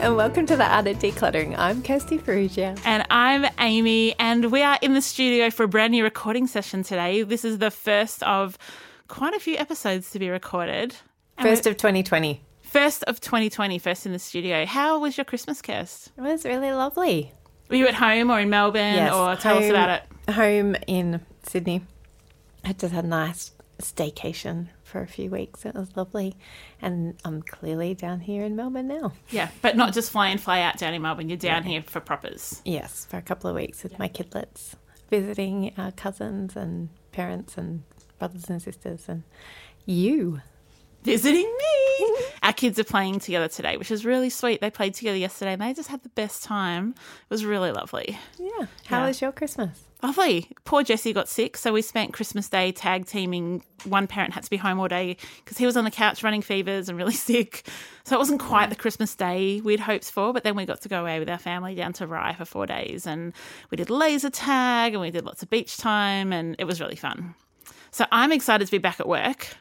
And welcome to the Art of Decluttering. I'm Kirsty Perugia. And I'm Amy, and we are in the studio for a brand new recording session today. This is the first of quite a few episodes to be recorded. And First of 2020. first of 2020, first in the studio. How was your Christmas, Kirst? It was really lovely. Were you at home or in Melbourne? Yes, or tell us about it. Home in Sydney. I just had a nice staycation for a few weeks. It was lovely. And I'm clearly down here in Melbourne now. Yeah, but not just fly in, fly out down in Melbourne. You're down here for proppers. Yes, for a couple of weeks with my kidlets, visiting our cousins and parents and brothers and sisters and you. Visiting me. Our kids are playing together today, which is really sweet. They played together yesterday and they just had the best time. It was really lovely. Yeah. How Yeah. was your Christmas? Lovely. Poor Jesse got sick, so we spent Christmas Day tag teaming. One parent had to be home all day because he was on the couch running fevers and really sick. So it wasn't quite the Christmas Day we'd hoped for, but then we got to go away with our family down to Rye for four days and we did laser tag and we did lots of beach time and it was really fun. So I'm excited to be back at work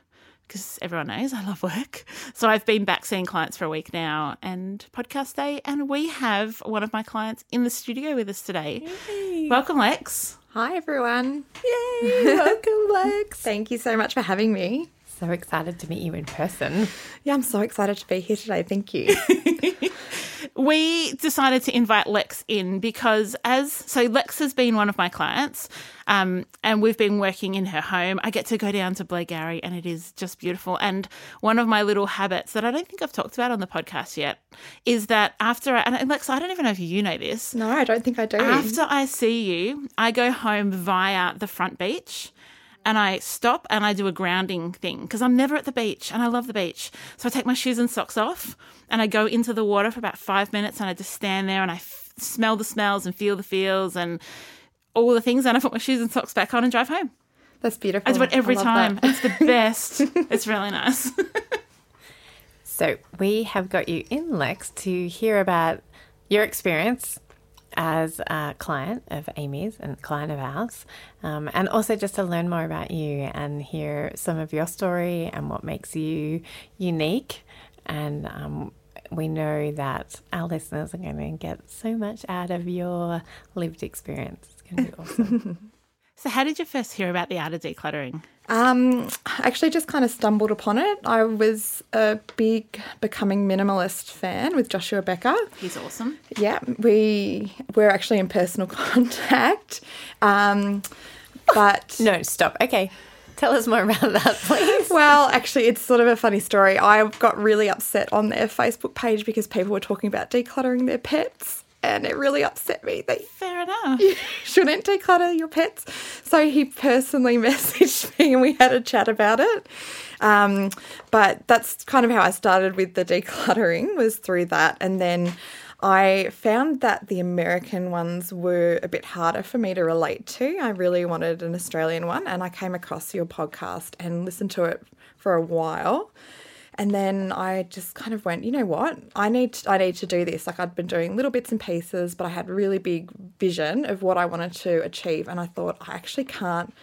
because everyone knows I love work. So I've been back seeing clients for a week now and podcast day, and we have one of my clients in the studio with us today. Welcome, Lex. Hi, everyone. Yay! Welcome, Lex. Thank you so much for having me. So excited to meet you in person. Yeah, I'm so excited to be here today. Thank you. we decided to invite Lex in because, as so, Lex has been one of my clients, um, and we've been working in her home. I get to go down to Blairgowrie, and it is just beautiful. And one of my little habits that I don't think I've talked about on the podcast yet is that after, I, and Lex, I don't even know if you know this. no, I don't think I do. After I see you, I go home via the front beach and I stop and I do a grounding thing because I'm never at the beach and I love the beach. So I take my shoes and socks off and I go into the water for about five minutes and I just stand there and I f- smell the smells and feel the feels and all the things. And I put my shoes and socks back on and drive home. That's beautiful. I do it every time. that. It's the best. it's really nice. So we have got you in, Lex, to hear about your experience as a client of Amy's and client of ours, um, and also just to learn more about you and hear some of your story and what makes you unique. And um, we know that our listeners are going to get so much out of your lived experience. It's going to be awesome. so, how did you first hear about the art of decluttering? Um, I actually just kind of stumbled upon it. I was a big becoming minimalist fan with Joshua Becker. He's awesome. Yeah, we we're actually in personal contact. Um, but no, stop. Okay. Tell us more about that, please. Well, actually, it's sort of a funny story. I got really upset on their Facebook page because people were talking about decluttering their pets. And it really upset me. They Fair enough. you shouldn't declutter your pets. So he personally messaged me and we had a chat about it. Um, but that's kind of how I started with the decluttering was through that. And then I found that the American ones were a bit harder for me to relate to. I really wanted an Australian one and I came across your podcast and listened to it for a while. And then I just kind of went, you know what? I need to, I need to do this. Like I'd been doing little bits and pieces, but I had really big vision of what I wanted to achieve and I thought I actually can't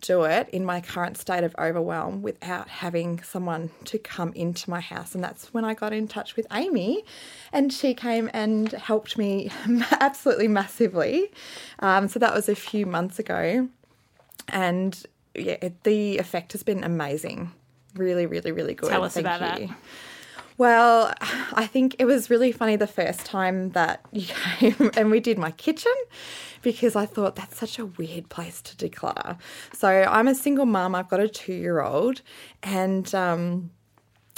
do it in my current state of overwhelm without having someone to come into my house. And that's when I got in touch with Amy, and she came and helped me absolutely massively. Um, so that was a few months ago. And yeah, it, the effect has been amazing. Really, really, really good. Tell us Thank about you. that. Well, I think it was really funny the first time that you came and we did my kitchen because I thought that's such a weird place to declutter. So I'm a single mum, I've got a two year old, and um,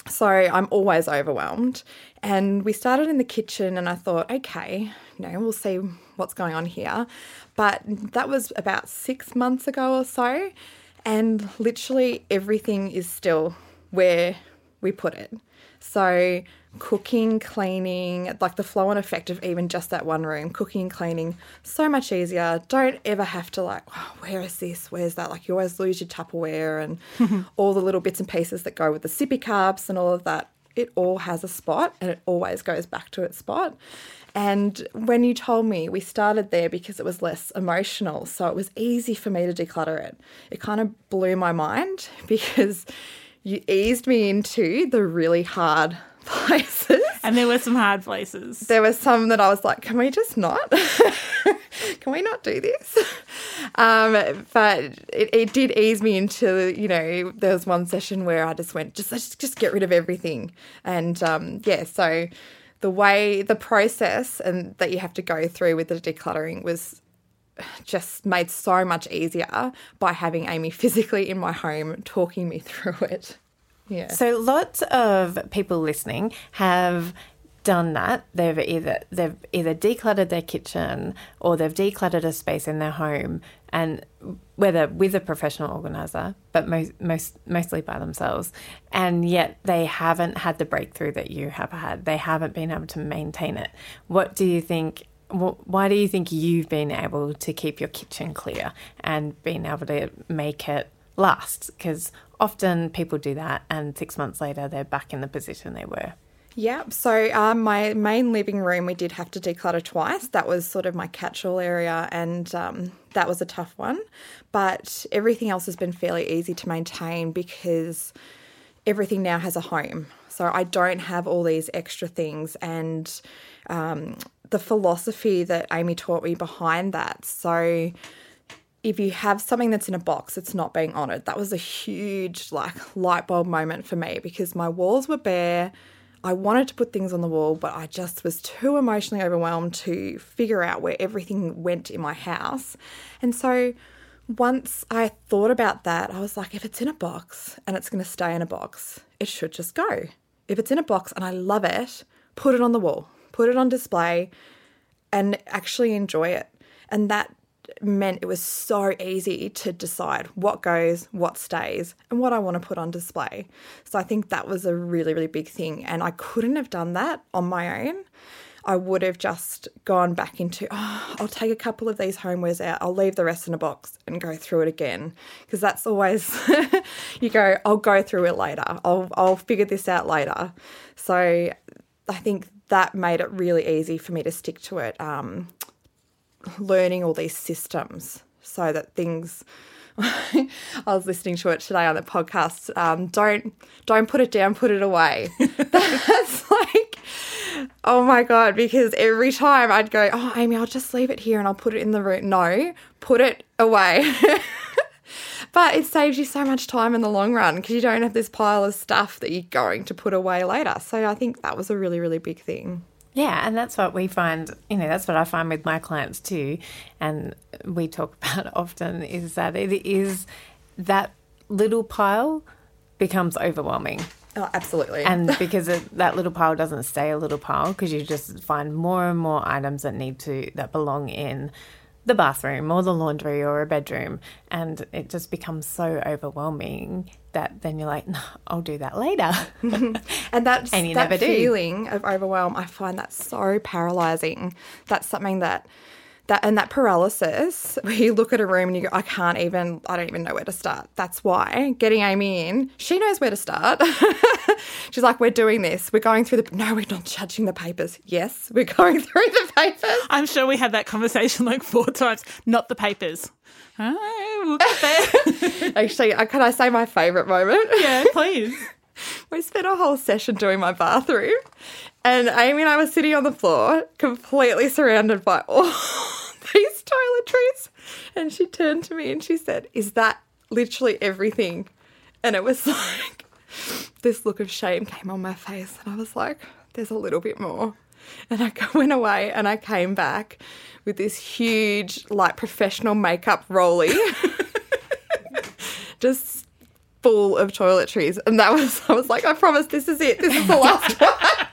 so I'm always overwhelmed. And we started in the kitchen, and I thought, okay, you know, we'll see what's going on here. But that was about six months ago or so. And literally everything is still where we put it. So, cooking, cleaning, like the flow and effect of even just that one room, cooking, and cleaning, so much easier. Don't ever have to like, oh, where is this? Where's that? Like, you always lose your Tupperware and all the little bits and pieces that go with the sippy cups and all of that. It all has a spot and it always goes back to its spot. And when you told me, we started there because it was less emotional. So it was easy for me to declutter it. It kind of blew my mind because you eased me into the really hard places. And there were some hard places. There were some that I was like, can we just not? can we not do this? Um, but it, it did ease me into, you know, there was one session where I just went, just let's just get rid of everything. And um, yeah, so the way, the process and that you have to go through with the decluttering was just made so much easier by having Amy physically in my home talking me through it. Yeah. So lots of people listening have done that. They've either they've either decluttered their kitchen or they've decluttered a space in their home, and whether with a professional organizer, but most most mostly by themselves, and yet they haven't had the breakthrough that you have had. They haven't been able to maintain it. What do you think? Why do you think you've been able to keep your kitchen clear and been able to make it last? Because often people do that, and six months later they're back in the position they were. Yeah, so um, my main living room we did have to declutter twice. That was sort of my catch-all area, and um, that was a tough one. But everything else has been fairly easy to maintain because everything now has a home. So I don't have all these extra things, and um, the philosophy that Amy taught me behind that. So if you have something that's in a box it's not being honored that was a huge like light bulb moment for me because my walls were bare I wanted to put things on the wall, but I just was too emotionally overwhelmed to figure out where everything went in my house. And so once I thought about that, I was like, if it's in a box and it's going to stay in a box, it should just go. If it's in a box and I love it, put it on the wall, put it on display, and actually enjoy it. And that meant it was so easy to decide what goes, what stays, and what I want to put on display. So I think that was a really, really big thing. And I couldn't have done that on my own. I would have just gone back into, oh, I'll take a couple of these homewares out, I'll leave the rest in a box and go through it again. Because that's always, you go, I'll go through it later, I'll, I'll figure this out later. So I think that made it really easy for me to stick to it. Um, learning all these systems so that things I was listening to it today on the podcast. Um, don't don't put it down, put it away. That's like, oh my god! Because every time I'd go, oh Amy, I'll just leave it here and I'll put it in the room. No, put it away. but it saves you so much time in the long run because you don't have this pile of stuff that you're going to put away later. So I think that was a really really big thing. Yeah, and that's what we find, you know, that's what I find with my clients too. And we talk about often is that it is that little pile becomes overwhelming. Oh, absolutely. And because it, that little pile doesn't stay a little pile because you just find more and more items that need to, that belong in the bathroom or the laundry or a bedroom. And it just becomes so overwhelming that then you're like, no, I'll do that later. and that's and you that never feeling do. of overwhelm. I find that so paralyzing. That's something that that and that paralysis where you look at a room and you go, I can't even, I don't even know where to start. That's why getting Amy in, she knows where to start. She's like, we're doing this. We're going through the. No, we're not judging the papers. Yes, we're going through the papers. I'm sure we had that conversation like four times. Not the papers. Oh, Actually, uh, can I say my favourite moment? Yeah, please. we spent a whole session doing my bathroom, and Amy and I were sitting on the floor, completely surrounded by all these toiletries. And she turned to me and she said, Is that literally everything? And it was like, this look of shame came on my face. And I was like, There's a little bit more. And I went away and I came back with this huge, like, professional makeup rolly. Just full of toiletries. And that was, I was like, I promise this is it. This is the last one.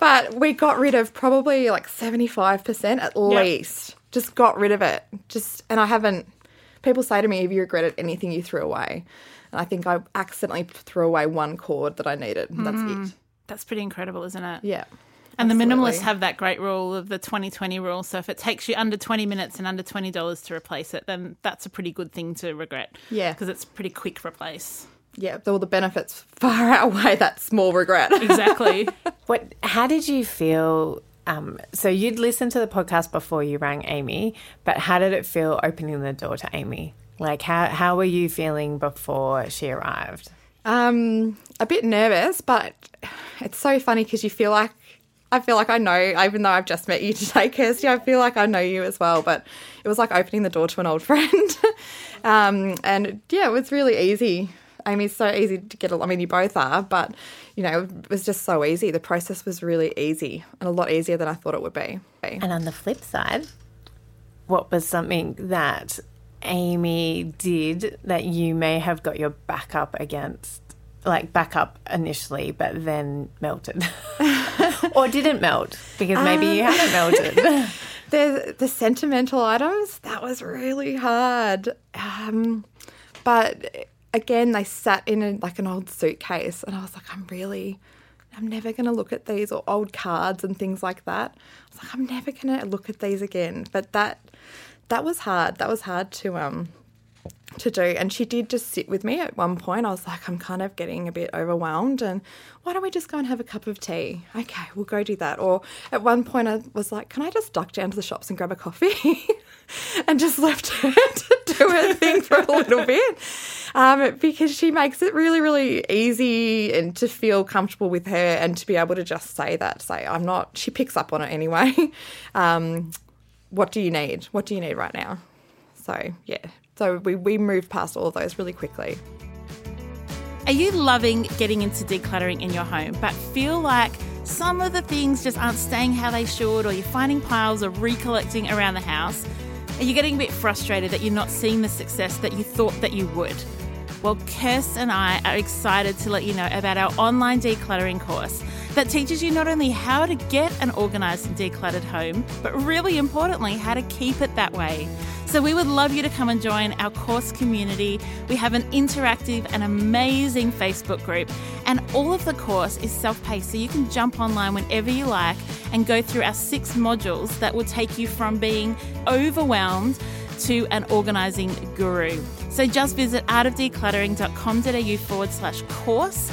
But we got rid of probably like 75% at yep. least. Just got rid of it. Just, and I haven't people say to me, "Have you regretted anything you threw away?" And I think I accidentally threw away one cord that I needed. And that's hmm. it. That's pretty incredible, isn't it? Yeah. And the minimalists have that great rule of the 2020 rule. So if it takes you under 20 minutes and under $20 to replace it, then that's a pretty good thing to regret. Yeah. Because it's pretty quick replace. Yeah, all the benefits far outweigh that small regret. Exactly. What? How did you feel? Um, so you'd listened to the podcast before you rang Amy, but how did it feel opening the door to Amy? Like how how were you feeling before she arrived? Um, a bit nervous, but it's so funny because you feel like I feel like I know, even though I've just met you today, Kirsty. I feel like I know you as well, but it was like opening the door to an old friend. um, and yeah, it was really easy. Amy's so easy to get. al- I mean, you both are, but you know, it was just so easy. The process was really easy and a lot easier than I thought it would be. And on the flip side, what was something that Amy did that you may have got your back up against? Like back up initially, but then melted, or didn't melt because maybe you haven't melted. the the sentimental items that was really hard um, but again they sat in a, like an old suitcase and i was like i'm really i'm never going to look at these or old cards and things like that i was like i'm never going to look at these again but that that was hard that was hard to um to do. And she did just sit with me at one point. I was like, I'm kind of getting a bit overwhelmed. And why don't we just go and have a cup of tea? Okay, we'll go do that. Or at one point, I was like, can I just duck down to the shops and grab a coffee? and just left her to her thing for a little bit. Um, because she makes it really, really easy and to feel comfortable with her and to be able to just say that, say, I'm not, she picks up on it anyway. Um, what do you need? What do you need right now? So, yeah. So we, we moved past all of those really quickly. Are you loving getting into decluttering in your home, but feel like some of the things just aren't staying how they should, or you're finding piles of recollecting around the house? Are you getting a bit frustrated that you're not seeing the success that you thought that you would? Well, Kirst and I are excited to let you know about our online decluttering course that teaches you not only how to get an organised and decluttered home, but really importantly, how to keep it that way. So, we would love you to come and join our course community. We have an interactive and amazing Facebook group, and all of the course is self paced, so you can jump online whenever you like and go through our six modules that will take you from being overwhelmed to an organising guru. So just visit artofdecluttering.com.au forward slash course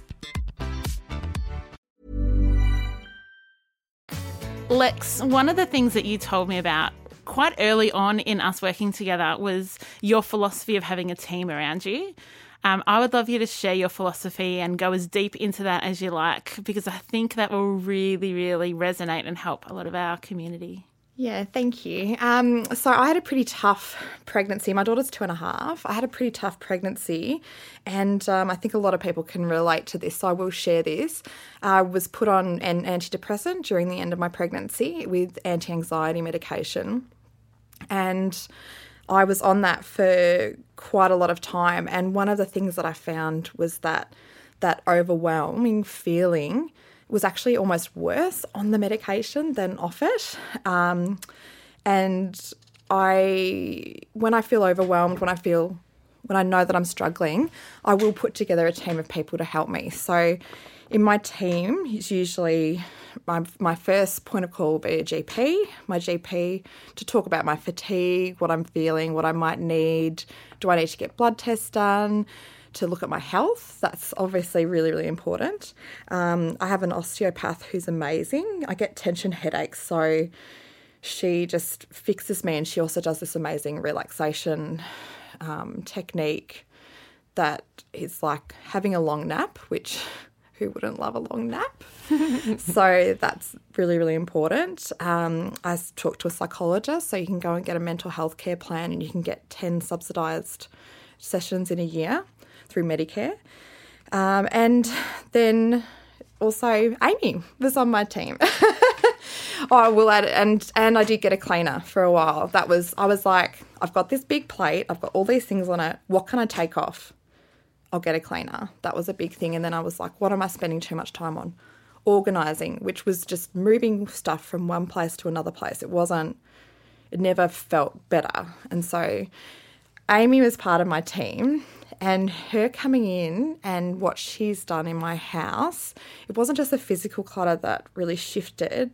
Lex, one of the things that you told me about quite early on in us working together was your philosophy of having a team around you. Um, I would love you to share your philosophy and go as deep into that as you like, because I think that will really, really resonate and help a lot of our community. Yeah, thank you. Um, so I had a pretty tough pregnancy. My daughter's two and a half. I had a pretty tough pregnancy, and um, I think a lot of people can relate to this. So I will share this. I was put on an antidepressant during the end of my pregnancy with anti-anxiety medication, and I was on that for quite a lot of time. And one of the things that I found was that that overwhelming feeling was actually almost worse on the medication than off it. Um, and I, when I feel overwhelmed, when I feel, when I know that I'm struggling, I will put together a team of people to help me. So in my team, it's usually my, my first point of call will be a GP, my GP to talk about my fatigue, what I'm feeling, what I might need. Do I need to get blood tests done? To look at my health. That's obviously really, really important. Um, I have an osteopath who's amazing. I get tension headaches, so she just fixes me, and she also does this amazing relaxation um, technique that is like having a long nap, which who wouldn't love a long nap? so that's really, really important. Um, I talked to a psychologist, so you can go and get a mental health care plan and you can get 10 subsidised sessions in a year through Medicare. Um, and then also Amy was on my team. oh, I will add, and and I did get a cleaner for a while. That was I was like, I've got this big plate, I've got all these things on it. What can I take off? I'll get a cleaner. That was a big thing. And then I was like, what am I spending too much time on? Organizing, which was just moving stuff from one place to another place. It wasn't, it never felt better. And so Amy was part of my team and her coming in and what she's done in my house, it wasn't just the physical clutter that really shifted.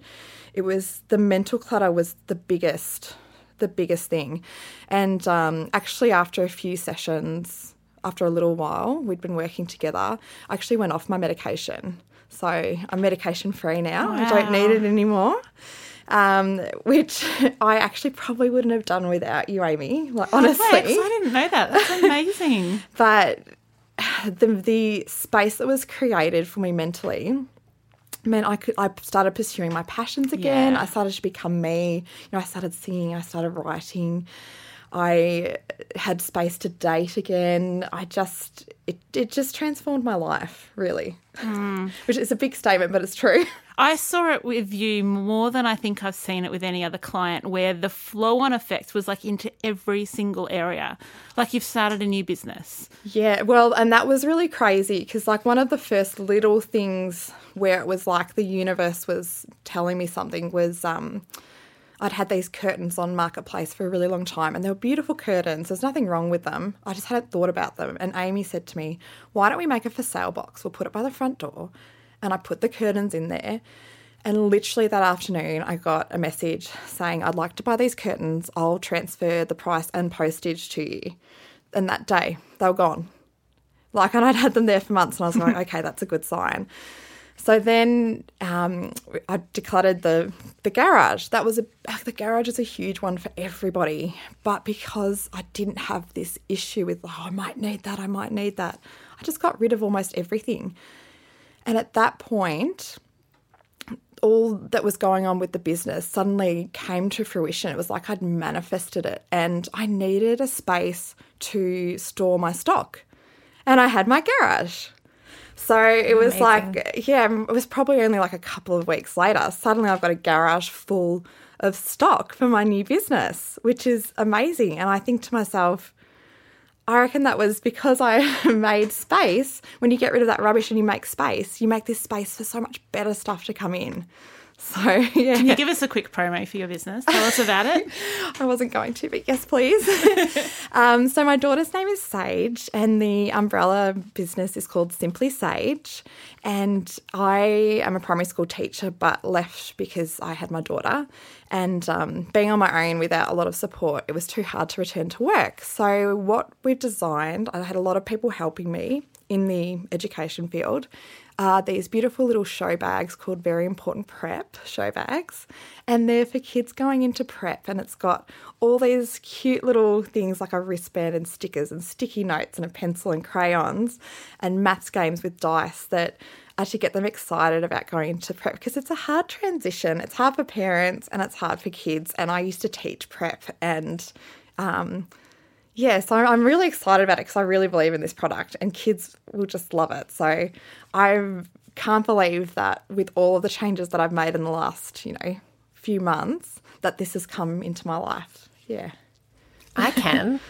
It was the mental clutter was the biggest, the biggest thing. And um, actually, after a few sessions, after a little while, we'd been working together, I actually went off my medication. So I'm medication free now. Wow. I don't need it anymore. Um, which I actually probably wouldn't have done without you, Amy. Like honestly, I didn't know that. That's amazing. but the the space that was created for me mentally meant I could I started pursuing my passions again. Yeah. I started to become me. You know, I started singing, I started writing. I had space to date again. I just it, it just transformed my life, really. Mm. Which is a big statement, but it's true. I saw it with you more than I think I've seen it with any other client, where the flow on effect was like into every single area. Like you've started a new business. Yeah, well, and that was really crazy because, like, one of the first little things where it was like the universe was telling me something was, um, I'd had these curtains on Marketplace for a really long time and they were beautiful curtains. There's nothing wrong with them. I just hadn't thought about them. And Amy said to me, Why don't we make a for sale box? We'll put it by the front door. And I put the curtains in there. And literally that afternoon, I got a message saying, I'd like to buy these curtains. I'll transfer the price and postage to you. And that day, they were gone. Like, and I'd had them there for months, and I was like, okay, that's a good sign. So then um, I decluttered the the garage. That was a the garage is a huge one for everybody, but because I didn't have this issue with oh I might need that, I might need that, I just got rid of almost everything. And at that point, all that was going on with the business suddenly came to fruition. It was like I'd manifested it, and I needed a space to store my stock, and I had my garage. So it was Amazing. like, yeah, it was probably only like a couple of weeks later. Suddenly I've got a garage full of stock for my new business, which is amazing. And I think to myself, I reckon that was because I made space. When you get rid of that rubbish and you make space, you make this space for so much better stuff to come in. So, yeah. Can you give us a quick promo for your business? Tell us about it. I wasn't going to, but yes, please. um, so, my daughter's name is Sage, and the umbrella business is called Simply Sage. And I am a primary school teacher, but left because I had my daughter. And um, being on my own without a lot of support, it was too hard to return to work. So, what we've designed, I had a lot of people helping me in the education field are these beautiful little show bags called Very Important Prep show bags. And they're for kids going into prep. And it's got all these cute little things like a wristband and stickers and sticky notes and a pencil and crayons and maths games with dice that actually get them excited about going into prep because it's a hard transition. It's hard for parents and it's hard for kids. And I used to teach prep and um, yeah, so I'm really excited about it because I really believe in this product and kids will just love it. So I can't believe that with all of the changes that I've made in the last, you know, few months, that this has come into my life. Yeah. I can.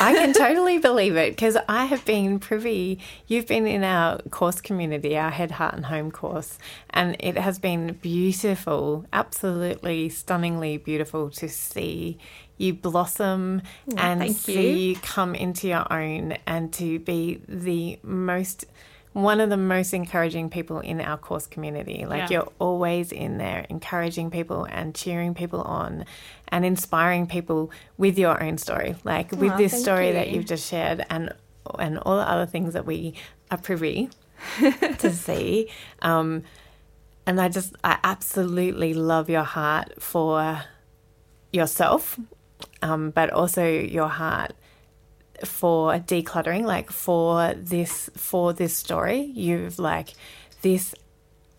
I can totally believe it because I have been privy. You've been in our course community, our Head, Heart, and Home course, and it has been beautiful, absolutely stunningly beautiful to see you blossom oh, and see you. you come into your own and to be the most one of the most encouraging people in our course community. Like yeah. you're always in there encouraging people and cheering people on and inspiring people with your own story. Like with oh, this story you. that you've just shared and and all the other things that we are privy to see. Um, and I just, I absolutely love your heart for yourself, um, but also your heart for decluttering, like for this, for this story. You've like, this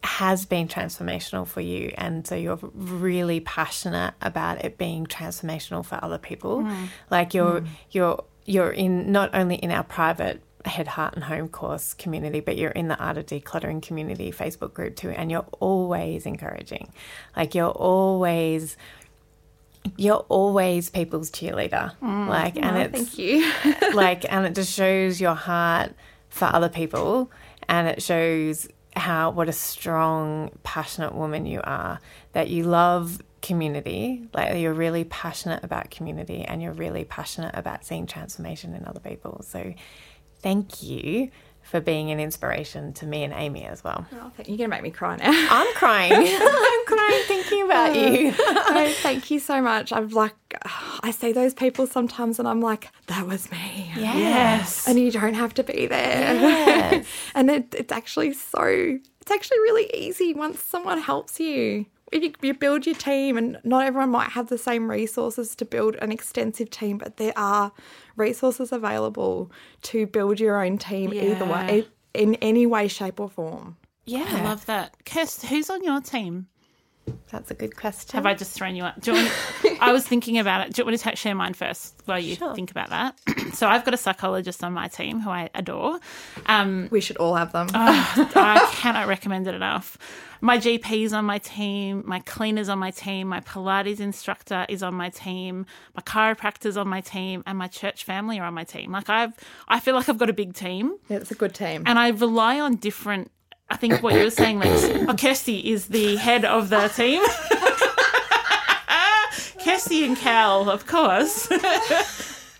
has been transformational for you and so you're really passionate about it being transformational for other people mm. like you're mm. you're you're in not only in our private head heart and home course community but you're in the art of decluttering community facebook group too and you're always encouraging like you're always you're always people's cheerleader mm. like and oh, it's thank you like and it just shows your heart for other people and it shows how what a strong, passionate woman you are. That you love community, like you're really passionate about community, and you're really passionate about seeing transformation in other people. So, thank you for being an inspiration to me and Amy as well. Oh, you're gonna make me cry now. I'm crying. I'm crying thinking about you. oh, oh thank you so much. I'm like, I see those people sometimes, and I'm like, that was me. Yes. yes. And you don't have to be there. Yes. and it, it's actually so. It's actually really easy once someone helps you you, you build your team, and not everyone might have the same resources to build an extensive team, but there are resources available to build your own team yeah. either way, in any way, shape, or form. Yeah, I love that. Kirst, who's on your team? That's a good question. Have I just thrown you out? Do you want I was thinking about it. Do you want to share mine first while you sure. think about that? so I've got a psychologist on my team who I adore. Um, we should all have them. oh, I cannot recommend it enough. My GP is on my team. My cleaner's on my team. My Pilates instructor is on my team. My chiropractor's on my team, and my church family are on my team. Like I've, I feel like I've got a big team. Yeah, it's a good team, and I rely on different I think what you were saying, Lex, oh, Kirsty is the head of the team. Kirsty and Cal, of course.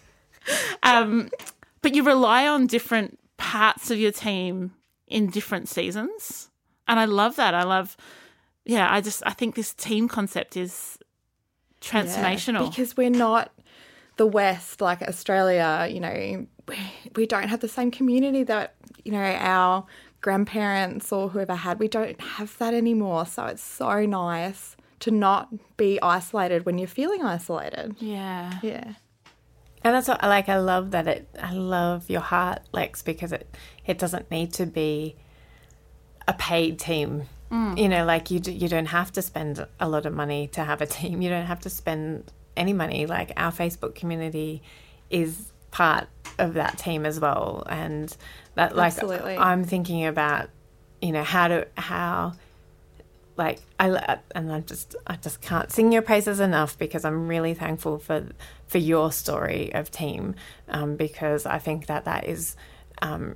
um, but you rely on different parts of your team in different seasons. And I love that. I love, yeah, I just, I think this team concept is transformational. Yeah, because we're not the West, like Australia, you know, we, we don't have the same community that, you know, our grandparents or whoever had. We don't have that anymore. So it's so nice to not be isolated when you're feeling isolated. Yeah. Yeah. And that's what I like. I love that it, I love your heart, Lex, because it, it doesn't need to be a paid team. Mm. You know, like you, you don't have to spend a lot of money to have a team. You don't have to spend any money. Like our Facebook community is part of that team as well. And that like Absolutely. I'm thinking about, you know, how to how like I and I just I just can't sing your praises enough because I'm really thankful for for your story of team um, because I think that that is um,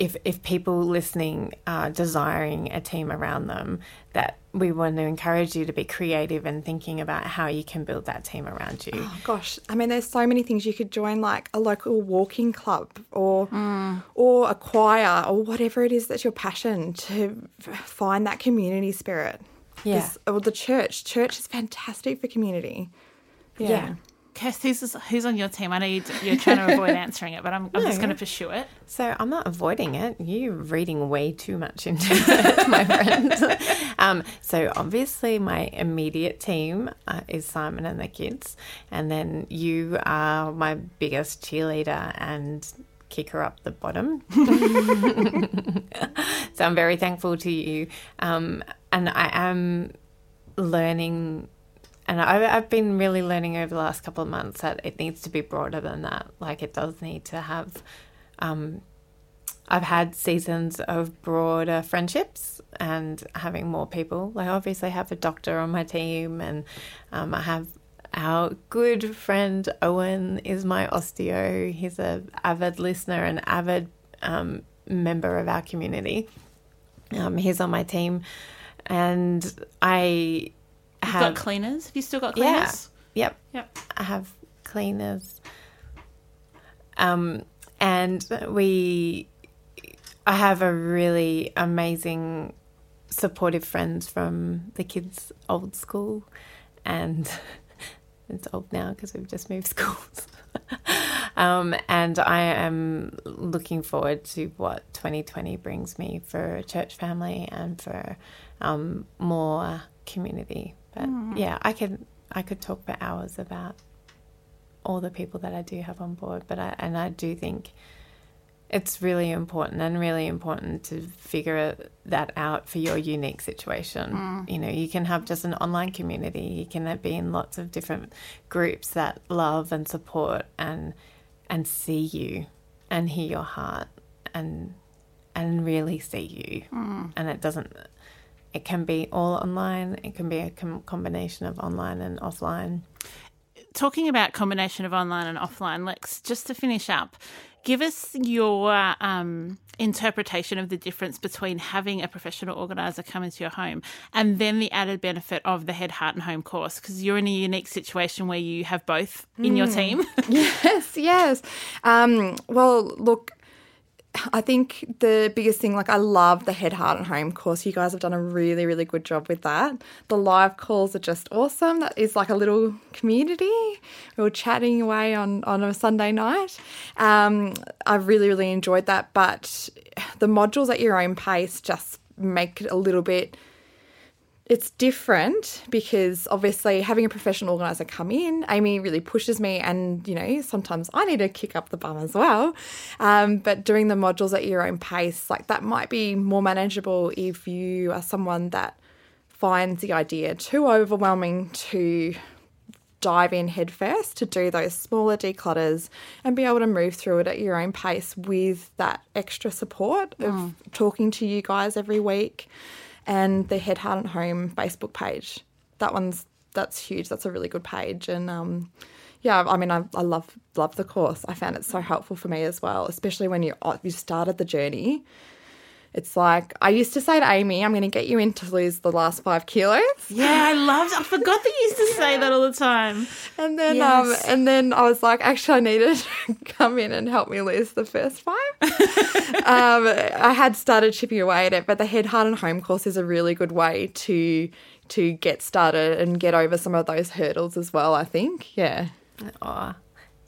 if if people listening are desiring a team around them, that we want to encourage you to be creative and thinking about how you can build that team around you. Oh, gosh, I mean, there's so many things you could join, like a local walking club or mm. or a choir or whatever it is that's your passion to find that community spirit. Yeah, or the church. Church is fantastic for community. yeah. yeah. Kirst, who's, who's on your team? I know you, are trying to avoid answering it, but I'm, I'm just going to pursue it. So I'm not avoiding it. You're reading way too much into it, my friend. um, so obviously, my immediate team uh, is Simon and the kids, and then you are my biggest cheerleader and kicker up the bottom. so I'm very thankful to you, um, and I am learning and I, I've been really learning over the last couple of months that it needs to be broader than that. Like it does need to have. Um, I've had seasons of broader friendships and having more people. Like obviously, I have a doctor on my team, and um, I have our good friend Owen is my osteo. He's a avid listener and avid um, member of our community. Um, he's on my team, and I have got cleaners. Have you still got cleaners? Yeah. Yep. Yep. I have cleaners. Um, and we, I have a really amazing, supportive friends from the kids' old school, and it's old now because we've just moved schools. Um, and I am looking forward to what 2020 brings me for church family and for um, more community. But mm. yeah, I could I could talk for hours about all the people that I do have on board. But I and I do think it's really important and really important to figure that out for your unique situation. Mm. You know, you can have just an online community, you can be in lots of different groups that love and support and and see you and hear your heart and and really see you. Mm. And it doesn't it can be all online, it can be a com- combination of online and offline. talking about combination of online and offline, Lex, just to finish up, give us your um, interpretation of the difference between having a professional organizer come into your home and then the added benefit of the Head, Heart and Home course, because you're in a unique situation where you have both in your team. Yes, yes. Um, well, look, I think the biggest thing, like, I love the Head, Heart, and Home course. You guys have done a really, really good job with that. The live calls are just awesome. That is like a little community. We were chatting away on, on a Sunday night. Um, I really, really enjoyed that. But the modules at your own pace just make it a little bit it's different because obviously having a professional organizer come in, Amy really pushes me, and you know sometimes I need to kick up the bum as well. Um, but doing the modules at your own pace, like that, might be more manageable if you are someone that finds the idea too overwhelming to dive in headfirst to do those smaller declutters and be able to move through it at your own pace with that extra support of talking to you guys every week and the Head Heart and Home Facebook page. That one's that's huge. That's a really good page, and um, yeah, I mean, I, I love love the course. I found it so helpful for me as well, especially when you you started the journey. It's like I used to say to Amy, "I'm going to get you in to lose the last five kilos," yeah, I loved I forgot that you used to say that all the time. and then Yes. um, and then I was like, "Actually, I needed to come in and help me lose the first five. um, I had started chipping away at it, but the Head, Heart, and Home course is a really good way to to get started and get over some of those hurdles as well. I think, yeah. Oh,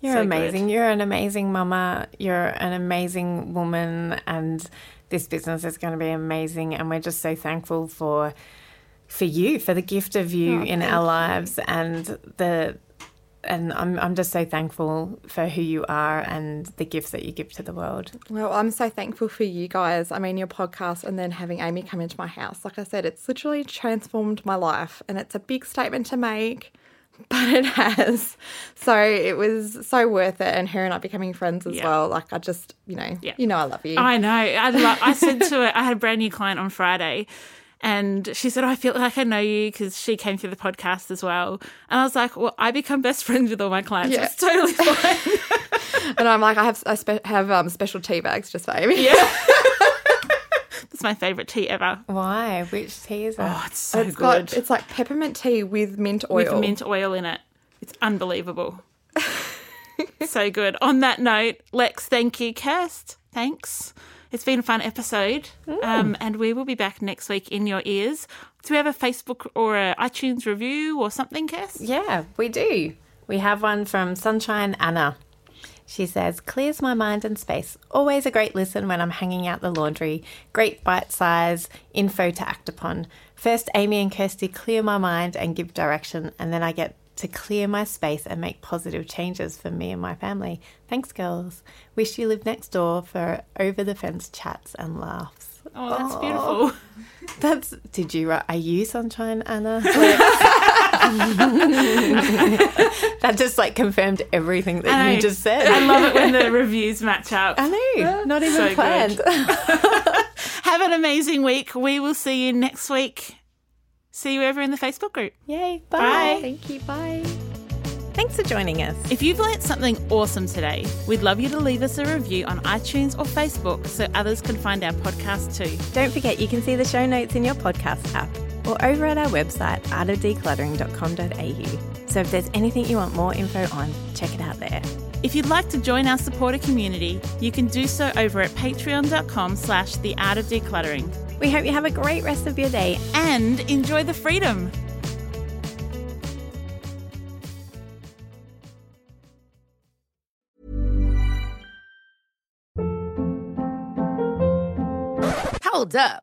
you're So amazing. good. You're an amazing mama. You're an amazing woman, and this business is going to be amazing. And we're just so thankful for for you, for the gift of you Oh, in our lives, and the and I'm I'm just so thankful for who you are and the gifts that you give to the world. Well, I'm so thankful for you guys. I mean, your podcast and then having Amy come into my house. Like I said, it's literally transformed my life, and it's a big statement to make, but it has. So it was so worth it, and her and I becoming friends as Yeah. well. Like I just, you know, Yeah. you know, I love you. I know. I, lo- I said to her, I had a brand new client on Friday, and she said, I feel like I know you because she came through the podcast as well. And I was like, Well, I become best friends with all my clients. Yeah. It's totally fine. and I'm like, I have I spe- have um, special tea bags just for Amy. yeah. That's my favourite tea ever. Why? Which tea is it? Oh, it's so It's good. got it's like peppermint tea with mint oil. with mint oil in it. It's unbelievable. so good. On that note, Lex, thank you. Kirst, thanks. It's been a fun episode. Um, and we will be back next week in your ears. Do we have a Facebook or a iTunes review or something, Kirst? Yeah, we do. We have one from Sunshine Anna. She says, clears my mind and space. Always a great listen when I'm hanging out the laundry. Great bite size info to act upon. First, Amy and Kirsty clear my mind and give direction, and then I get to clear my space and make positive changes for me and my family. Thanks, girls. Wish you lived next door for over the fence chats and laughs. Oh, that's beautiful. That's did you write? Are you sunshine, Anna? that just like confirmed everything that I you know. just said. I love it when the reviews match up. I know, not even So planned. Have an amazing week. We will see you next week. See you over in the Facebook group. Yay! Bye. Bye. Thank you. Bye. Thanks for joining us. If you've learnt something awesome today, we'd love you to leave us a review on iTunes or Facebook so others can find our podcast too. Don't forget you can see the show notes in your podcast app or over at our website artofdecluttering.com.au. So if there's anything you want more info on, check it out there. If you'd like to join our supporter community, you can do so over at patreon.com slash the art of decluttering. We hope you have a great rest of your day and enjoy the freedom. Hold up.